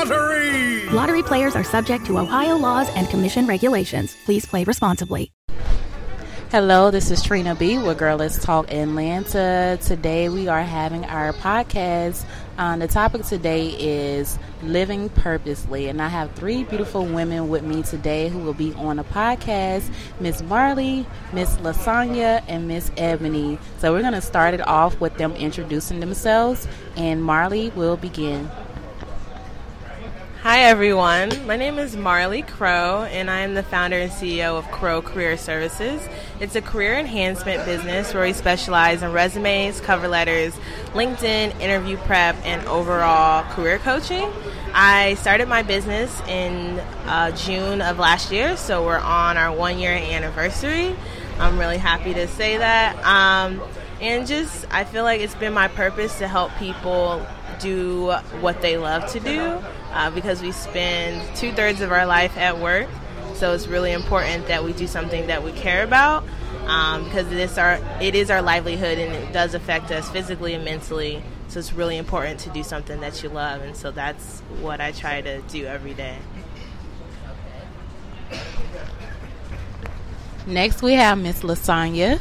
Lottery! Lottery players are subject to Ohio laws and commission regulations. Please play responsibly. Hello, this is Trina B with Girl Let's Talk Atlanta. Today we are having our podcast. Um, the topic today is living purposely, and I have three beautiful women with me today who will be on the podcast Miss Marley, Miss Lasanya, and Miss Ebony. So we're going to start it off with them introducing themselves, and Marley will begin. Hi, everyone. My name is Marley Crow, and I am the founder and CEO of Crow Career Services. It's a career enhancement business where we specialize in resumes, cover letters, LinkedIn, interview prep, and overall career coaching. I started my business in uh, June of last year, so we're on our one year anniversary. I'm really happy to say that. Um, and just, I feel like it's been my purpose to help people do what they love to do uh, because we spend two thirds of our life at work. So it's really important that we do something that we care about um, because it is our it is our livelihood and it does affect us physically and mentally. So it's really important to do something that you love, and so that's what I try to do every day. Next, we have Miss Lasanya.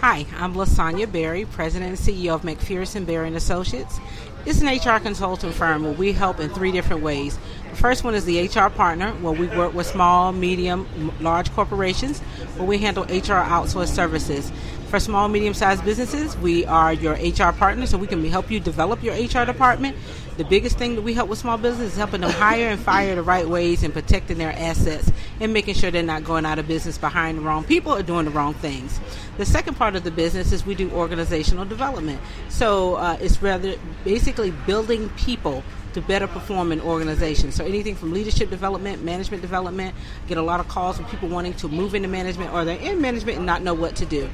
Hi, I'm Lasanya Berry, President and CEO of McPherson Berry and Associates. It's an HR consulting firm where we help in three different ways. The first one is the HR partner, where we work with small, medium, large corporations, where we handle HR outsourced services. For small, medium sized businesses, we are your HR partner, so we can help you develop your HR department. The biggest thing that we help with small businesses is helping them hire and fire the right ways and protecting their assets and making sure they're not going out of business behind the wrong people or doing the wrong things. The second part of the business is we do organizational development. So uh, it's rather basically building people to better perform in organizations. So anything from leadership development, management development, get a lot of calls from people wanting to move into management or they're in management and not know what to do.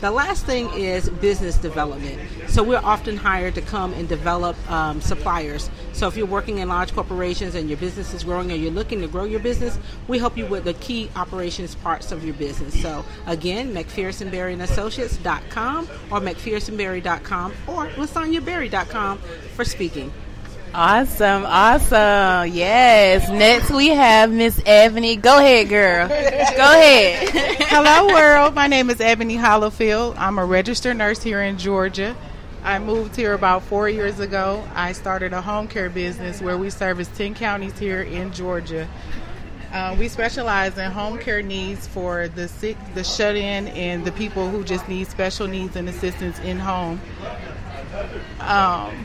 The last thing is business development. So we're often hired to come and develop um, suppliers. So if you're working in large corporations and your business is growing or you're looking to grow your business, we help you with the key operations parts of your business. So again, McPhersonberry and Associates.com or McPhersonberry.com or LasanyaBerry.com for speaking. Awesome, awesome. Yes. Next we have Miss Ebony. Go ahead, girl. Go ahead. Hello, world. My name is Ebony Hollowfield. I'm a registered nurse here in Georgia. I moved here about four years ago. I started a home care business where we service 10 counties here in Georgia. Uh, we specialize in home care needs for the sick, the shut in, and the people who just need special needs and assistance in home. Um,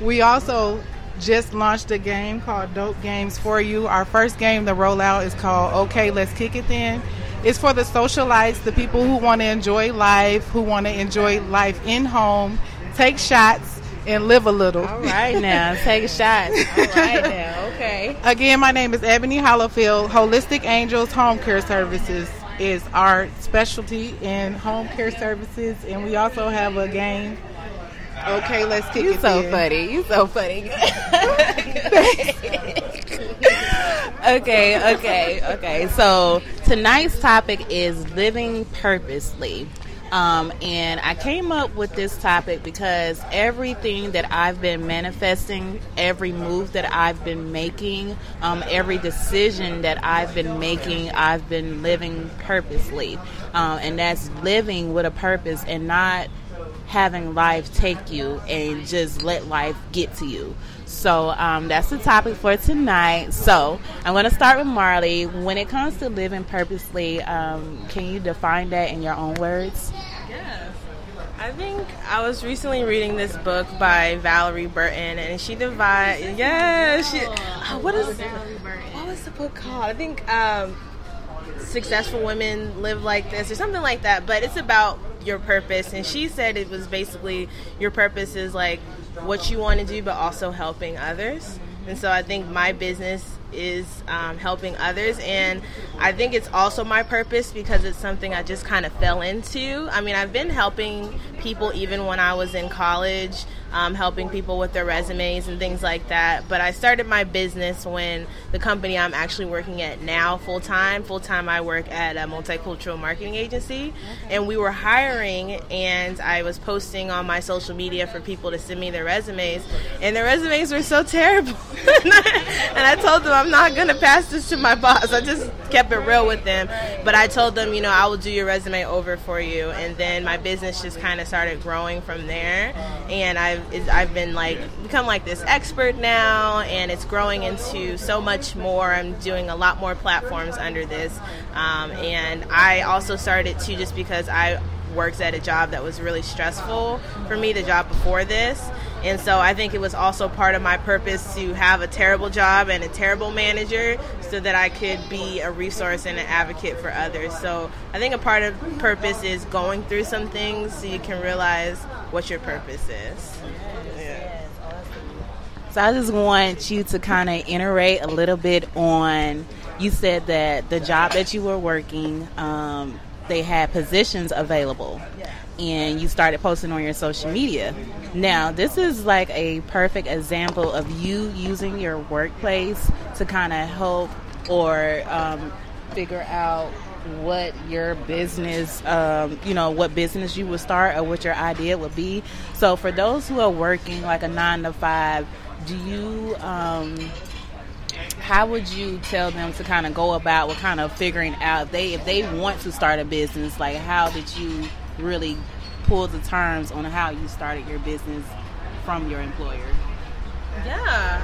we also just launched a game called Dope Games for You. Our first game, the rollout, is called Okay, Let's Kick It Then. It's for the socialites, the people who want to enjoy life, who want to enjoy life in home, take shots, and live a little. All right now, take shots. All right now, okay. Again, my name is Ebony Hollowfield. Holistic Angels Home Care Services is our specialty in home care services, and we also have a game Okay, let's kick you it. so funny. You so funny. okay, okay, okay. So tonight's topic is living purposely. Um, and I came up with this topic because everything that I've been manifesting, every move that I've been making, um, every decision that I've been making, I've been living purposely. Um, and that's living with a purpose and not having life take you and just let life get to you. So um, that's the topic for tonight. So I'm going to start with Marley. When it comes to living purposely, um, can you define that in your own words? Yes. I think I was recently reading this book by Valerie Burton, and she divides. Yes, she. Oh, what is what was the book called? I think um, successful women live like this or something like that. But it's about your purpose, and she said it was basically your purpose is like what you want to do, but also helping others. And so I think my business is um, helping others. And I think it's also my purpose because it's something I just kind of fell into. I mean, I've been helping people even when I was in college, um, helping people with their resumes and things like that. But I started my business when the company I'm actually working at now, full time, full time, I work at a multicultural marketing agency. And we were hiring, and I was posting on my social media for people to send me their resumes. And their resumes were so terrible. and I told them, I'm not to pass this to my boss. I just kept it real with them. But I told them, you know, I will do your resume over for you. And then my business just kind of started growing from there. And I've, I've been like, become like this expert now. And it's growing into so much more. I'm doing a lot more platforms under this. Um, and I also started to just because I worked at a job that was really stressful for me, the job before this. And so I think it was also part of my purpose to have a terrible job and a terrible manager so that I could be a resource and an advocate for others. So I think a part of purpose is going through some things so you can realize what your purpose is. So I just want you to kind of iterate a little bit on. You said that the job that you were working, um, they had positions available and you started posting on your social media. Now, this is like a perfect example of you using your workplace to kind of help or um, figure out what your business, um, you know, what business you would start or what your idea would be. So, for those who are working like a nine to five, do you, um, how would you tell them to kind of go about what kind of figuring out they if they want to start a business? Like, how did you really pull the terms on how you started your business from your employer? Yeah,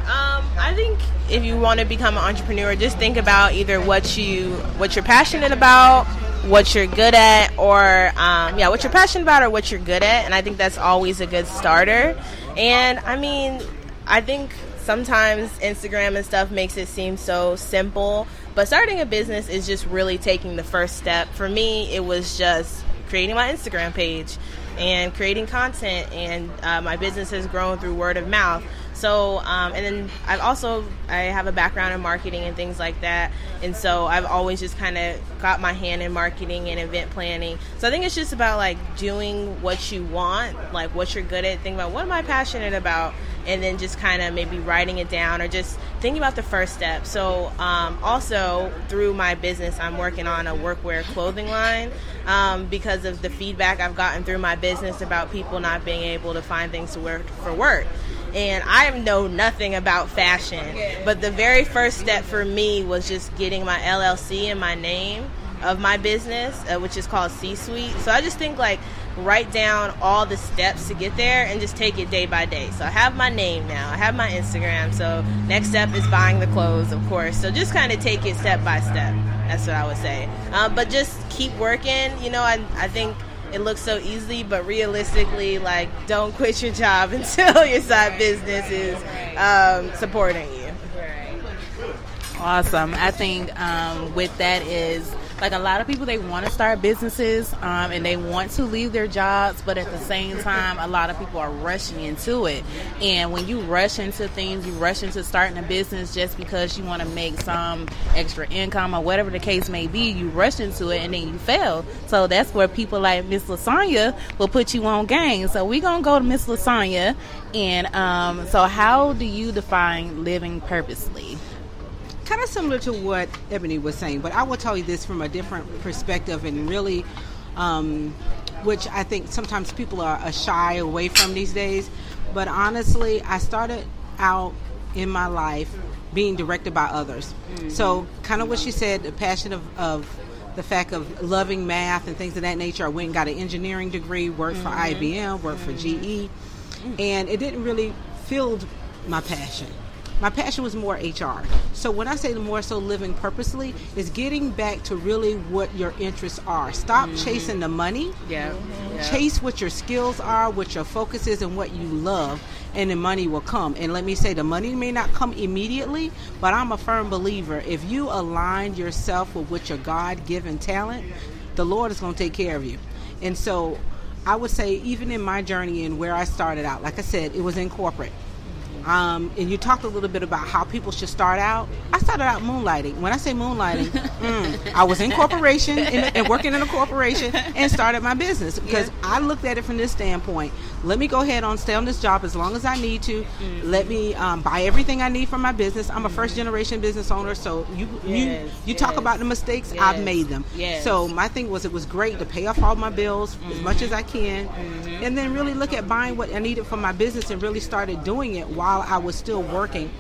um, I think if you want to become an entrepreneur, just think about either what you what you're passionate about, what you're good at, or um, yeah, what you're passionate about or what you're good at, and I think that's always a good starter. And I mean, I think sometimes Instagram and stuff makes it seem so simple, but starting a business is just really taking the first step. For me, it was just creating my Instagram page and creating content, and uh, my business has grown through word of mouth. So, um, and then I've also I have a background in marketing and things like that, and so I've always just kind of got my hand in marketing and event planning. So I think it's just about like doing what you want, like what you're good at. Think about what am I passionate about, and then just kind of maybe writing it down or just thinking about the first step. So um, also through my business, I'm working on a workwear clothing line um, because of the feedback I've gotten through my business about people not being able to find things to wear for work and I know nothing about fashion. But the very first step for me was just getting my LLC and my name of my business, uh, which is called C Suite. So I just think like write down all the steps to get there and just take it day by day. So I have my name now, I have my Instagram. So next step is buying the clothes, of course. So just kind of take it step by step. That's what I would say. Uh, but just keep working. You know, I, I think it looks so easy, but realistically, like, don't quit your job until your side business is um, supporting you. Awesome. I think um, with that is like a lot of people they want to start businesses um, and they want to leave their jobs but at the same time a lot of people are rushing into it. And when you rush into things you rush into starting a business just because you want to make some extra income or whatever the case may be you rush into it and then you fail. So that's where people like miss lasanya will put you on game. So we're gonna go to miss lasanya and um, so how do you define living purposely kind of similar to what Ebony was saying, but I will tell you this from a different perspective and really, um, which I think sometimes people are, are shy away from these days. But honestly, I started out in my life being directed by others. Mm-hmm. So, kind of what she said, the passion of, of the fact of loving math and things of that nature. I went and got an engineering degree, worked for IBM, worked for GE, and it didn't really fill my passion. My passion was more HR. So when I say the more so living purposely, is getting back to really what your interests are. Stop mm-hmm. chasing the money. Yeah. Chase what your skills are, what your focus is, and what you love, and the money will come. And let me say, the money may not come immediately, but I'm a firm believer. If you align yourself with what your God given talent, the Lord is going to take care of you. And so I would say, even in my journey and where I started out, like I said, it was in corporate. Um, and you talked a little bit about how people should start out. I started out moonlighting. When I say moonlighting, mm, I was in corporation and working in a corporation and started my business because I looked at it from this standpoint. Let me go ahead on stay on this job as long as I need to. Let me um, buy everything I need for my business. I'm a first generation business owner, so you you Yes, you talk yes. about the mistakes I've made them. yes. So my thing was it was great to pay off all my bills as much as I can, Mm-hmm. and then really look at buying what I needed for my business and really started doing it while I was still working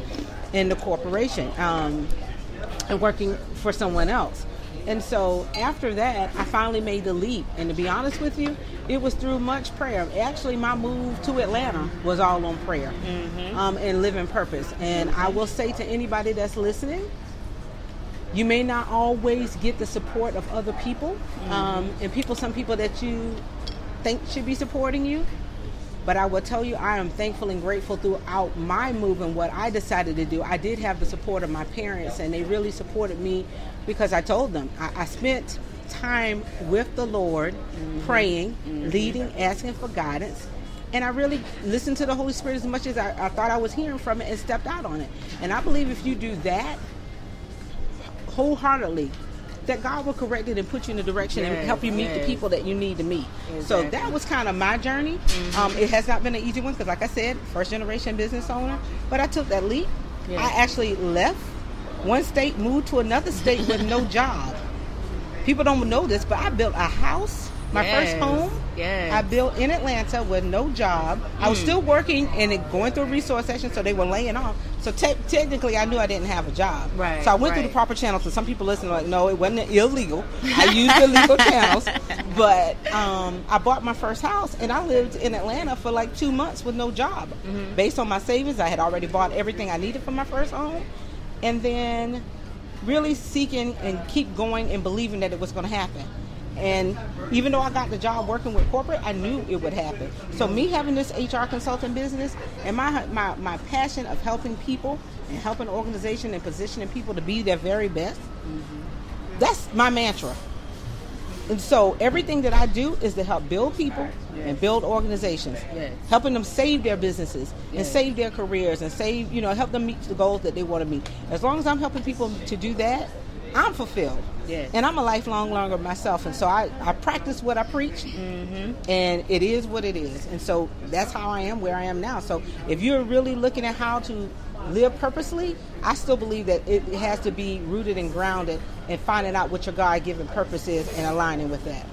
in the corporation um, and working for someone else. And so after that, I finally made the leap. And to be honest with you, it was through much prayer. Actually, my move to Atlanta was all on prayer um, and living purpose. And I will say to anybody that's listening, you may not always get the support of other people um, and people some people that you think should be supporting you but i will tell you i am thankful and grateful throughout my move and what i decided to do i did have the support of my parents and they really supported me because i told them i, I spent time with the lord mm-hmm. praying mm-hmm. leading asking for guidance and I really listened to the Holy Spirit as much as I, I thought I was hearing from it and stepped out on it. And I believe if you do that, wholeheartedly that God will correct it and put you in the direction and help you meet the people that you need to meet. So that was kind of my journey. Mm-hmm. Um, it has not been an easy one because, like I said, first generation business owner. But I took that leap. Yeah. I actually left one state, moved to another state with no job. People don't know this, but I built a house, my first home. yes. I built in Atlanta with no job. I Mm. was still working and going through a resource section, so they were laying off. So te- technically, I knew I didn't have a job. Right, So I went through the proper channels. So some people listen like, no, it wasn't illegal. I used the legal channels, but um, I bought my first house and I lived in Atlanta for like two months with no job. Mm-hmm. Based on my savings, I had already bought everything I needed for my first home, and then really seeking and keep going and believing that it was going to happen. And even though I got the job working with corporate, I knew it would happen. So me having this HR consulting business and my my, my passion of helping people and helping organization and positioning people to be their very best, mm-hmm. that's my mantra. And so everything that I do is to help build people and build organizations, Yes. helping them save their businesses and save their careers and save, you know, help them meet the goals that they want to meet. As long as I'm helping people to do that, I'm fulfilled. Yes. And I'm a lifelong learner myself, and so I, I practice what I preach, Mm-hmm. and it is what it is. And so that's how I am where I am now. So if you're really looking at how to live purposely, I still believe that it has to be rooted and grounded and finding out what your God given purpose is and aligning with that.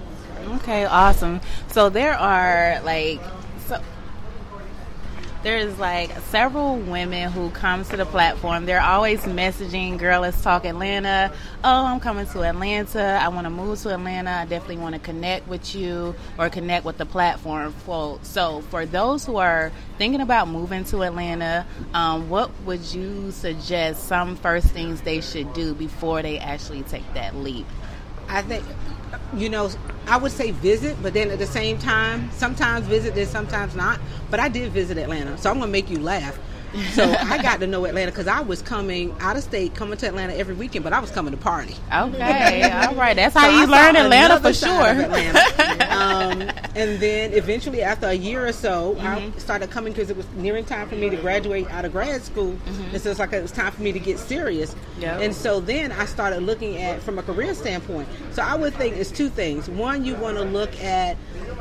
Okay, awesome. So there are like there's like several women who come to the platform. They're always messaging, "Girl, let's talk Atlanta." Oh, I'm coming to Atlanta. I want to move to Atlanta. I definitely want to connect with you or connect with the platform. For, so, for those who are thinking about moving to Atlanta, um, what would you suggest? Some first things they should do before they actually take that leap. I think, you know, I would say visit, but then at the same time, sometimes visit and sometimes not. But I did visit Atlanta, so I'm to make you laugh. So I got to know Atlanta because I was coming out of state, coming to Atlanta every weekend, but I was coming to party. Okay, all right. That's how So you learn Atlanta for sure. Atlanta. um, and then eventually, after a year or so, Mm-hmm. I started coming because it was nearing time for me to graduate out of grad school. And so it's like it was time for me to get serious. Mm-hmm. Yep. And so then I started looking at from a career standpoint. So I would think it's two things. One, you want to look at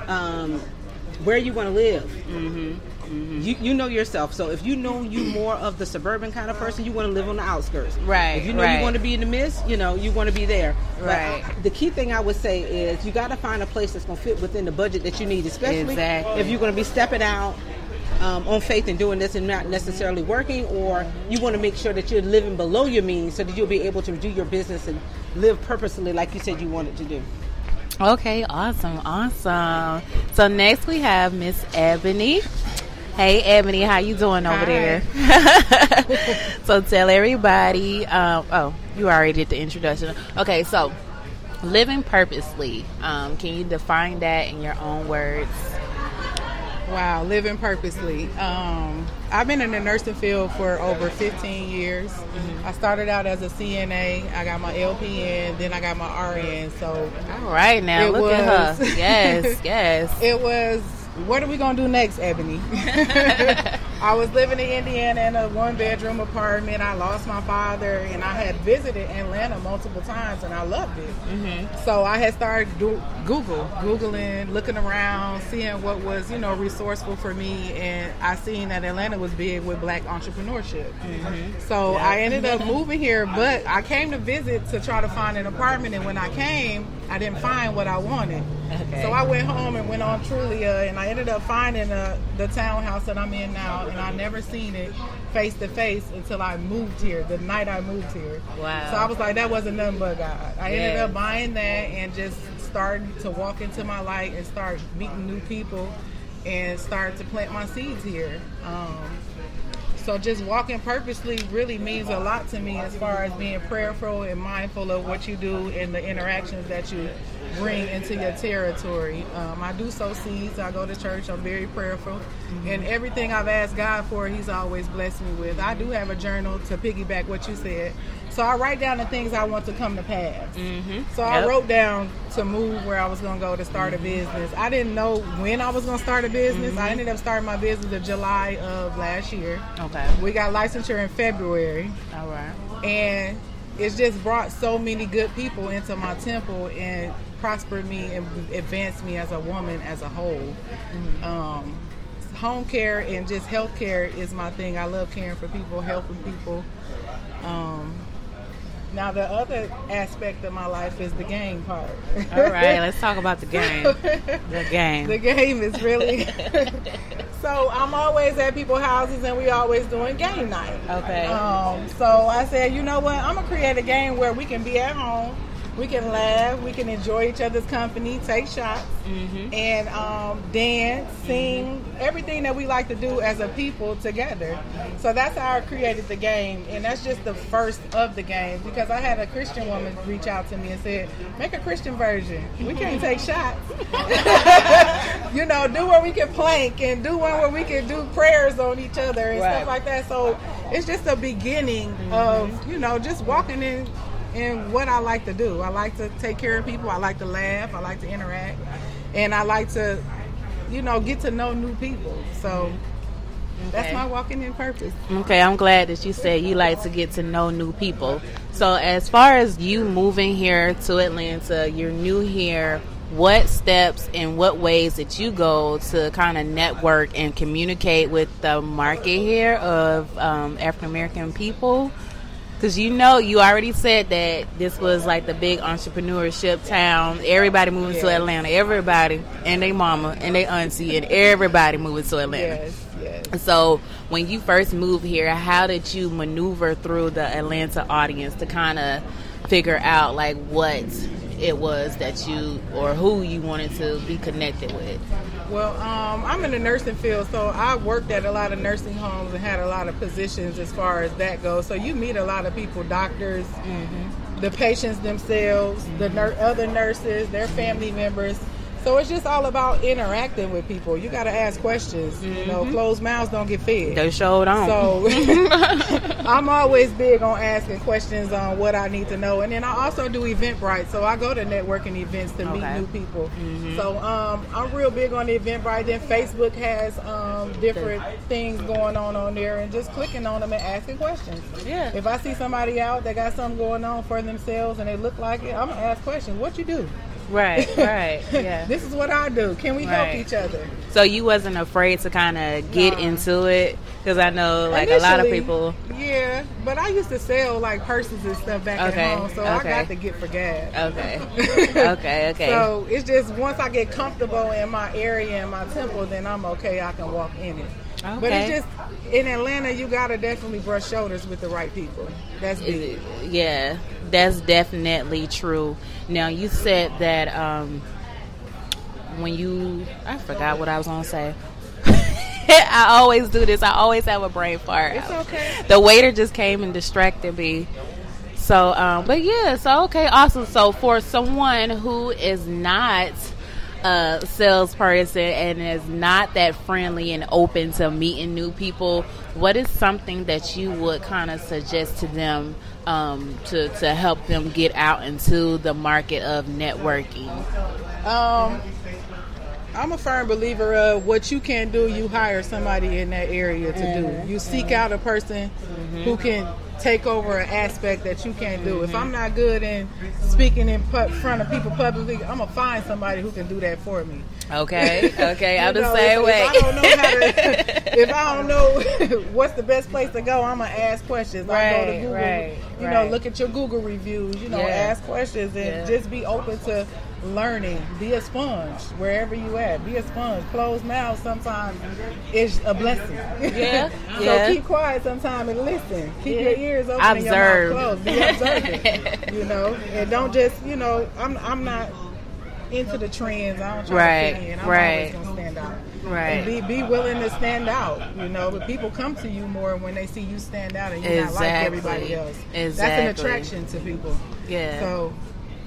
um, where you want to live. Mm-hmm. You, you know yourself. So if you know you more of the suburban kind of person, you want to live on the outskirts. Right, If you know right. you want to be in the midst, you know you want to be there. But Right. I- the key thing I would say is you got to find a place that's going to fit within the budget that you need, especially Exactly. if you're going to be stepping out um, on faith and doing this and not necessarily working, or you want to make sure that you're living below your means so that you'll be able to do your business and live purposely like you said you wanted to do. Okay, awesome, awesome. So next we have Miss Ebony. Hey, Ebony, how you doing over Hi. there? so tell everybody. Um, oh, you already did the introduction. Okay, so living purposely. Um, can you define that in your own words? Wow, living purposely. Um, I've been in the nursing field for over 15 years. I started out as a CNA. I got my LPN, then I got my RN. So All right, now It look at was. her. Yes, yes. it was. What are we gonna do next, Ebony? I was living in Indiana in a one bedroom apartment. I lost my father, and I had visited Atlanta multiple times, and I loved it. Mm-hmm. So I had started do, Google, googling, looking around, seeing what was you know resourceful for me, and I seen that Atlanta was big with Black entrepreneurship. Mm-hmm. So I ended up moving here, but I came to visit to try to find an apartment, and when I came, I didn't find what I wanted. Okay. So I went home and went on Trulia, and I ended up finding uh, the townhouse that I'm in now, and I never seen it face to face until I moved here. The night I moved here. Wow. So I was like, that wasn't nothing but God. I ended up buying that and just started to walk into my light and start meeting new people and start to plant my seeds here. Um, so just walking purposely really means a lot to me as far as being prayerful and mindful of what you do and the interactions that you bring into your territory. Um, I do sow seeds. I go to church. I'm very prayerful, and everything I've asked God for, He's always blessed me with. I do have a journal to piggyback what you said. So I write down the things I want to come to pass. Mm-hmm. So I wrote down to move where I was going to go to start a business. I didn't know when I was going to start a business. I ended up starting my business in July of last year. Okay. We got licensure in February, All right. and it's just brought so many good people into my temple and prospered me and advanced me as a woman as a whole. Um, home care and just health care is my thing. I love caring for people, helping people. Um, now the other aspect of my life is the game part. All right. Let's talk about the game. The game. The game is really. so I'm always at people's houses and we always doing game night. Okay. Um, so I said, you know what? I'm gonna create a game where we can be at home, we can laugh, we can enjoy each other's company, take shots, Mm-hmm. and um, dance, sing, everything that we like to do as a people together. So that's how I created the game, and that's just the first of the games because I had a Christian woman reach out to me and said, "Make a Christian version. We can't take shots." you know, do where we can plank and do one where we can do prayers on each other and Right. stuff like that. So it's just a beginning of you know just walking in in what I like to do. I like to take care of people. I like to laugh. I like to interact, and I like to you know get to know new people. So that's my walking in purpose. Okay, I'm glad that you said you like to get to know new people. So, as far as you moving here to Atlanta, you're new here. What steps and what ways that you go to kind of network and communicate with the market here of um, African American people? Because you know, you already said that this was like the big entrepreneurship town. Everybody moving to Atlanta. Everybody and they mama and they auntie and everybody moving to Atlanta. Yes, yes. So, when you first moved here, how did you maneuver through the Atlanta audience to kind of figure out like what it was that you or who you wanted to be connected with? Well, um, I'm in the nursing field, so I worked at a lot of nursing homes and had a lot of positions as far as that goes. So you meet a lot of people, doctors, the patients themselves, the nur- other nurses, their family members. So it's just all about interacting with people. You got to ask questions. You know, closed mouths don't get fed. They showed on. So I'm always big on asking questions on what I need to know, and then I also do Eventbrite. So I go to networking events to meet new people. So um, I'm real big on the Eventbrite. Then Facebook has um, different things going on on there, and just clicking on them and asking questions. Yeah. If I see somebody out that got something going on for themselves and they look like it, I'm gonna ask questions. What you do? Right, right, yeah. this is what I do. Can we help each other? so you wasn't afraid to kind of get into it because I know like a lot of people. Yeah, but I used to sell like purses and stuff back Okay, at home, so I got to get for gas. Okay, okay, okay. So it's just once I get comfortable in my area and my temple, then I'm okay. I can walk in it. Okay. But it's just in Atlanta, you gotta definitely brush shoulders with the right people. That's big. Yeah, that's definitely true. Now you said that um, when you, I forgot what I was gonna say. I always do this. I always have a brain fart. It's okay. The waiter just came and distracted me. So, um, but yeah, so okay, awesome. So for someone who is not a salesperson and is not that friendly and open to meeting new people, what is something that you would kind of suggest to them um, to to help them get out into the market of networking? Um, I'm a firm believer of what you can't do, you hire somebody in that area to mm-hmm. do. You seek out a person mm-hmm. who can take over an aspect that you can't do. Mm-hmm. If I'm not good in speaking in pu- front of people publicly, I'm gonna find somebody who can do that for me. Okay, okay, I'm the same if, way. If I don't know how to, if I don't know what's the best place to go, I'm gonna ask questions. Right, I go to Google, right, you right. know, look at your Google reviews. You know, yeah. ask questions and yeah. just be open to learning. Be a sponge wherever you at. Be a sponge. Closed mouth sometimes is a blessing. Yeah. so yeah. keep quiet sometimes and listen. Keep yeah. your ears open Observe. and your mouth closed. Be observant. you know, and don't just you know. I'm I'm not into the trends. I don't try right. to fit in. I'm right. always gonna stand out. Right. And be be willing to stand out. You know, but people come to you more when they see you stand out and you're exactly. not like everybody else. Exactly. That's an attraction to people. Yeah. So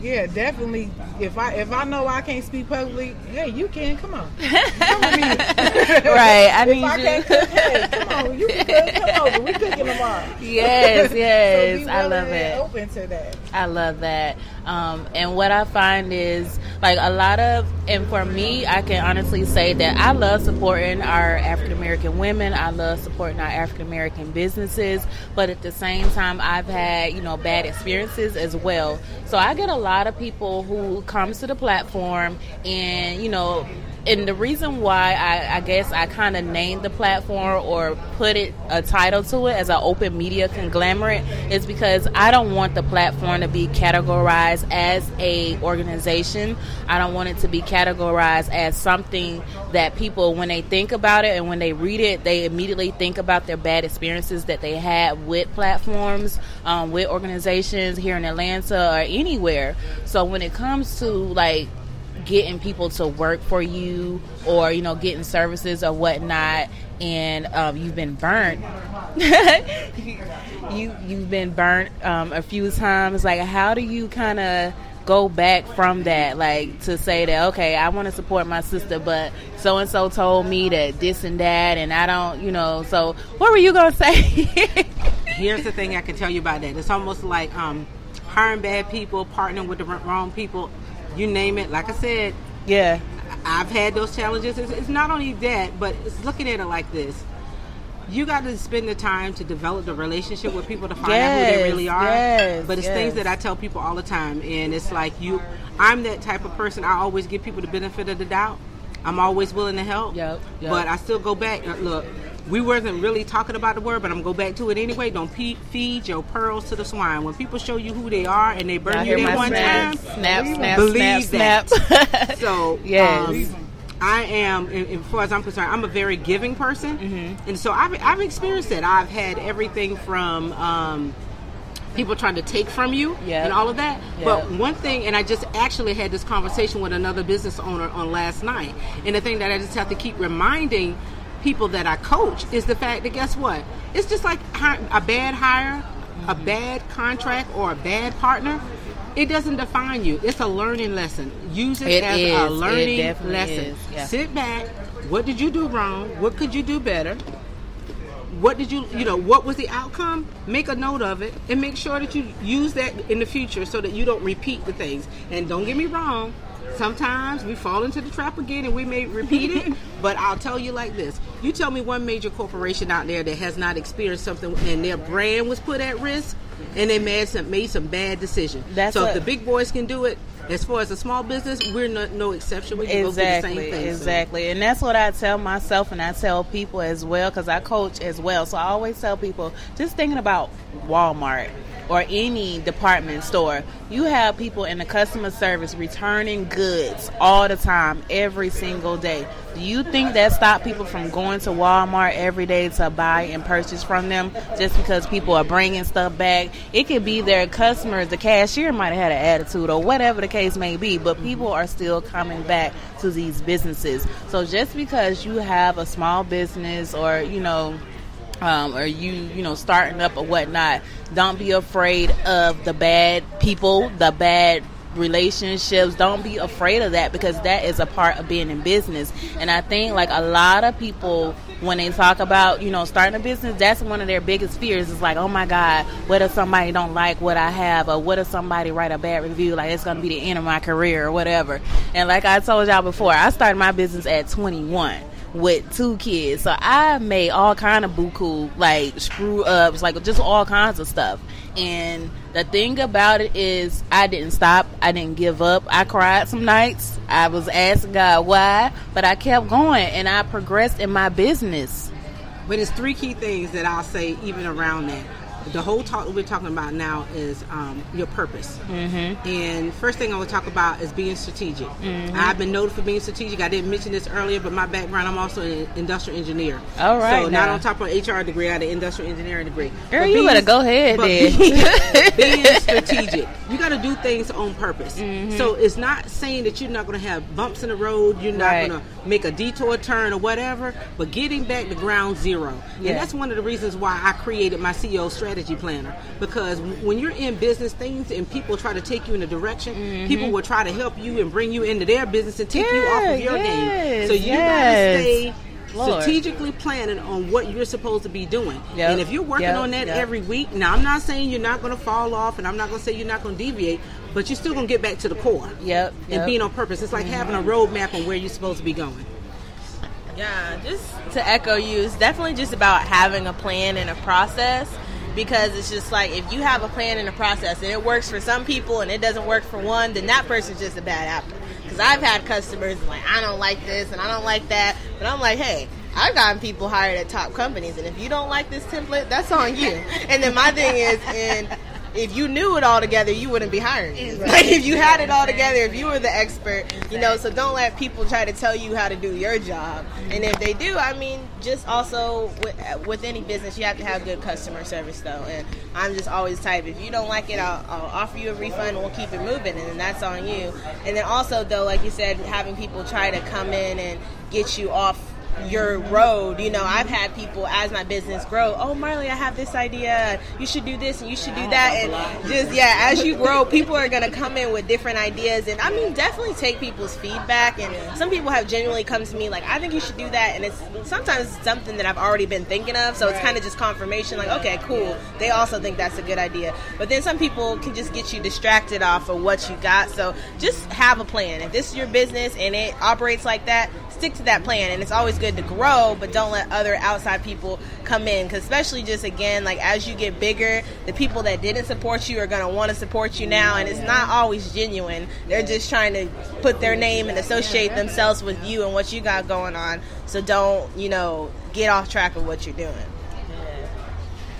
yeah, definitely. If I if I know I can't speak publicly, hey, you can. Come on, come with me. right. I if need I you. can't cook, hey, come on, you can cook. Come over. We cooking tomorrow. Yes, yes. so I love it. Open to that. I love that. Um, and what I find is like a lot of, and for me, I can honestly say that I love supporting our African American women. I love supporting our African American businesses, but at the same time, I've had you know bad experiences as well. So I get a lot of people who comes to the platform and you know and the reason why I, I guess I kind of named the platform or put it a title to it as an open media conglomerate is because I don't want the platform to be categorized as a organization. I don't want it to be categorized as something that people, when they think about it and when they read it, they immediately think about their bad experiences that they had with platforms, um, with organizations here in Atlanta or anywhere. So when it comes to like getting people to work for you or you know getting services or whatnot and um, you've been burnt. You you've been burnt um, a few times. Like how do you kind of go back from that? Like to say that okay i want to support my sister but so and so told me that this and that and i don't you know so what were you gonna say? Here's the thing i can tell you about that. It's almost like um, hiring bad people partnering with the wrong people you name it. Like I said, yeah, I've had those challenges. It's, it's not only that, but it's looking at it like this. You got to spend the time to develop the relationship with people to find yes, out who they really are. Yes, but it's yes. things that I tell people all the time, and it's like you. I'm that type of person. I always give people the benefit of the doubt. I'm always willing to help. Yep, yep. But I still go back. Uh, look, we wasn't really talking about the word, but I'm gonna go back to it anyway. Don't pe- feed your pearls to the swine. When people show you who they are and they burn you my one snap, time, snap, snap, believe snap, that. so Yes. um, I am, as far as I'm concerned, I'm a very giving person, Mm-hmm. and so I've, I've experienced it. I've had everything from. Um, people trying to take from you Yep. and all of that. Yep. But one thing, and I just actually had this conversation with another business owner on last night, and the thing that I just have to keep reminding people that I coach is the fact that guess what? It's just like a bad hire, a Mm-hmm. bad contract, or a bad partner. It doesn't define you. It's a learning lesson. Use it, It as is. a learning lesson. Yeah. Sit back. What did you do wrong? What could you do better? what did you you know what was the outcome make a note of it and make sure that you use that in the future so that you don't repeat the things and don't get me wrong sometimes we fall into the trap again and we may repeat it but i'll tell you like this. You tell me one major corporation out there that has not experienced something and their brand was put at risk and they made some made some bad decisions That's so if the big boys can do it as far as a small business we're no, no exception. We can go through the exactly same thing So- exactly. And that's what i tell myself and i tell people as well because i coach as well. So i always tell people just thinking about walmart or any department store, you have people in the customer service returning goods all the time, every single day. Do you think that stop people from going to Walmart every day to buy and purchase from them just because people are bringing stuff back? It could be their customers, the cashier might have had an attitude or whatever the case may be, but people are still coming back to these businesses. So just because you have a small business or, you know, um, or you you know starting up or whatnot? Don't be afraid of the bad people the bad relationships. Don't be afraid of that because that is a part of being in business. And i think like a lot of people when they talk about you know starting a business that's one of their biggest fears. Is like oh my god what if somebody don't like what i have? Or what if somebody write a bad review like it's gonna be the end of my career or whatever? And like i told y'all before i started my business at 21 with two kids. So I made all kind of buku, like screw ups, like just all kinds of stuff. And the thing about it is I didn't stop. I didn't give up. I cried some nights. I was asking God why, but I kept going and I progressed in my business. But it's three key things that I'll say even around that the whole talk that we're talking about now is um, your purpose. Mm-hmm. And first thing I want to talk about is being strategic. Mm-hmm. I've been noted for being strategic. I didn't mention this earlier, but my background, I'm also an industrial engineer. All right. So now. not on top of an HR degree, I had an industrial engineering degree. Girl, but you being, better go ahead then. Being, being strategic, you got to do things on purpose. Mm-hmm. So it's not saying that you're not going to have bumps in the road. You're not right. going to make a detour turn or whatever. But getting back to ground zero, yeah. and that's one of the reasons why I created my CEO strategy strategy planner because when you're in business things and people try to take you in a direction, mm-hmm. people will try to help you and bring you into their business and take you off of your yes, game. So you yes. gotta stay Lord. strategically planning on what you're supposed to be doing. Yep. And if you're working yep. on that yep. every week, now I'm not saying you're not going to fall off, and I'm not going to say you're not going to deviate, but you're still going to get back to the core. Yep. And being on purpose. It's like mm-hmm. having a roadmap on where you're supposed to be going. Yeah, just to echo you, it's definitely just about having a plan and a process because it's just like if you have a plan and a process and it works for some people and it doesn't work for one, then that person's just a bad apple. Because I've had customers like I don't like this and I don't like that, but I'm like, hey, I've gotten people hired at top companies, and if you don't like this template, that's on you. And then my thing is, and if you knew it all together, you wouldn't be hiring. Exactly. Like if you had it all together, if you were the expert, you know. So don't let people try to tell you how to do your job. And if they do, I mean, just also with, with any business, you have to have good customer service though. And I'm just always type. If you don't like it, I'll, I'll offer you a refund. and We'll keep it moving, and then that's on you. And then also though, like you said, having people try to come in and get you off your road. You know, I've had people as my business grow. Oh, Marley, I have this idea. You should do this and you should do that. And just yeah, as you grow, people are gonna come in with different ideas. And I mean, definitely take people's feedback. And some people have genuinely come to me like, I think you should do that. And it's sometimes something that I've already been thinking of. So it's kind of just confirmation. Like, okay, cool. They also think that's a good idea. But then some people can just get you distracted off of what you got. So just have a plan. If this is your business and it operates like that, stick to that plan. And it's always good good to grow, but don't let other outside people come in. Because especially just again, like as you get bigger, the people that didn't support you are going to want to support you now, and it's not always genuine. They're just trying to put their name and associate themselves with you and what you got going on. So don't, you know, get off track of what you're doing.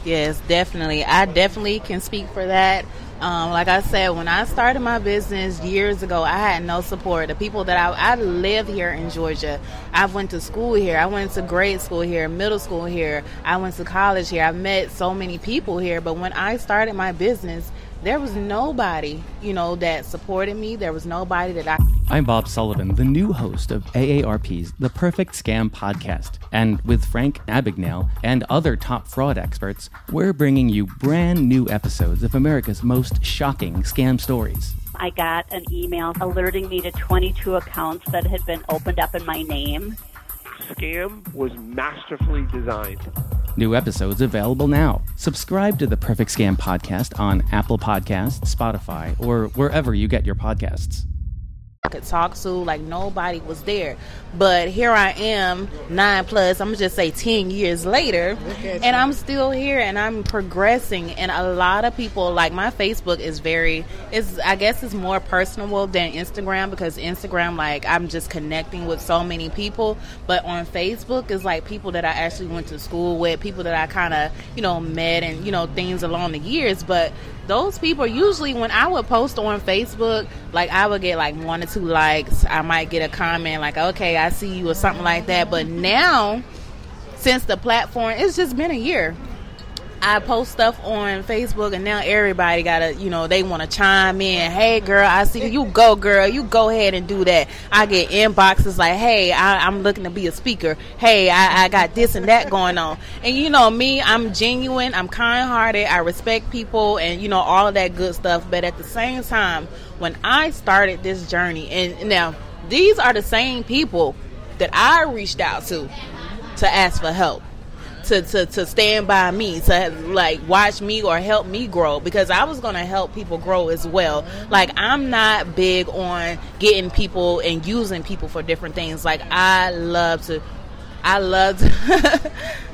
Yes, definitely. I definitely can speak for that. Um, like I said, when I started my business years ago, I had no support. The people that I, I live here in Georgia. I went to school here. I went to grade school here, middle school here. I went to college here. I've met so many people here. But when I started my business, there was nobody, you know, that supported me. There was nobody that I. I'm Bob Sullivan, the new host of AARP's The Perfect Scam podcast. And with Frank Abagnale and other top fraud experts, we're bringing you brand new episodes of America's most shocking scam stories. I got an email alerting me to 22 accounts that had been opened up in my name. Scam was masterfully designed New episodes available now. Subscribe to the Perfect Scam podcast on Apple Podcasts, Spotify, or wherever you get your podcasts. Could talk to. Like nobody was there. But here I am, nine plus. I'm gonna just say ten years later, and I'm still here and I'm progressing. And a lot of people like my Facebook is very. Is I guess it's more personable than Instagram because Instagram like I'm just connecting with so many people. But on Facebook is like people that I actually went to school with, people that I kind of you know met and you know things along the years. But those people usually when I would post on Facebook, like I would get like one or two likes. I might get a comment like, "Okay, I see you" or something like that. But now, since the platform, it's just been a year. I post stuff on Facebook, and now everybody gotta, you know, they want to chime in. Hey, girl, I see you. Go, girl. You go ahead and do that. I get inboxes like, Hey, I, I'm looking to be a speaker. Hey, I, I got this and that going on. And you know me, I'm genuine. I'm kind-hearted. I respect people, and you know all of that good stuff. But at the same time, when I started this journey, and now these are the same people that I reached out to to ask for help to, to, to stand by me to like watch me or help me grow because I was gonna help people grow as well. Mm-hmm. Like I'm not big on getting people and using people for different things. Like I love to I love to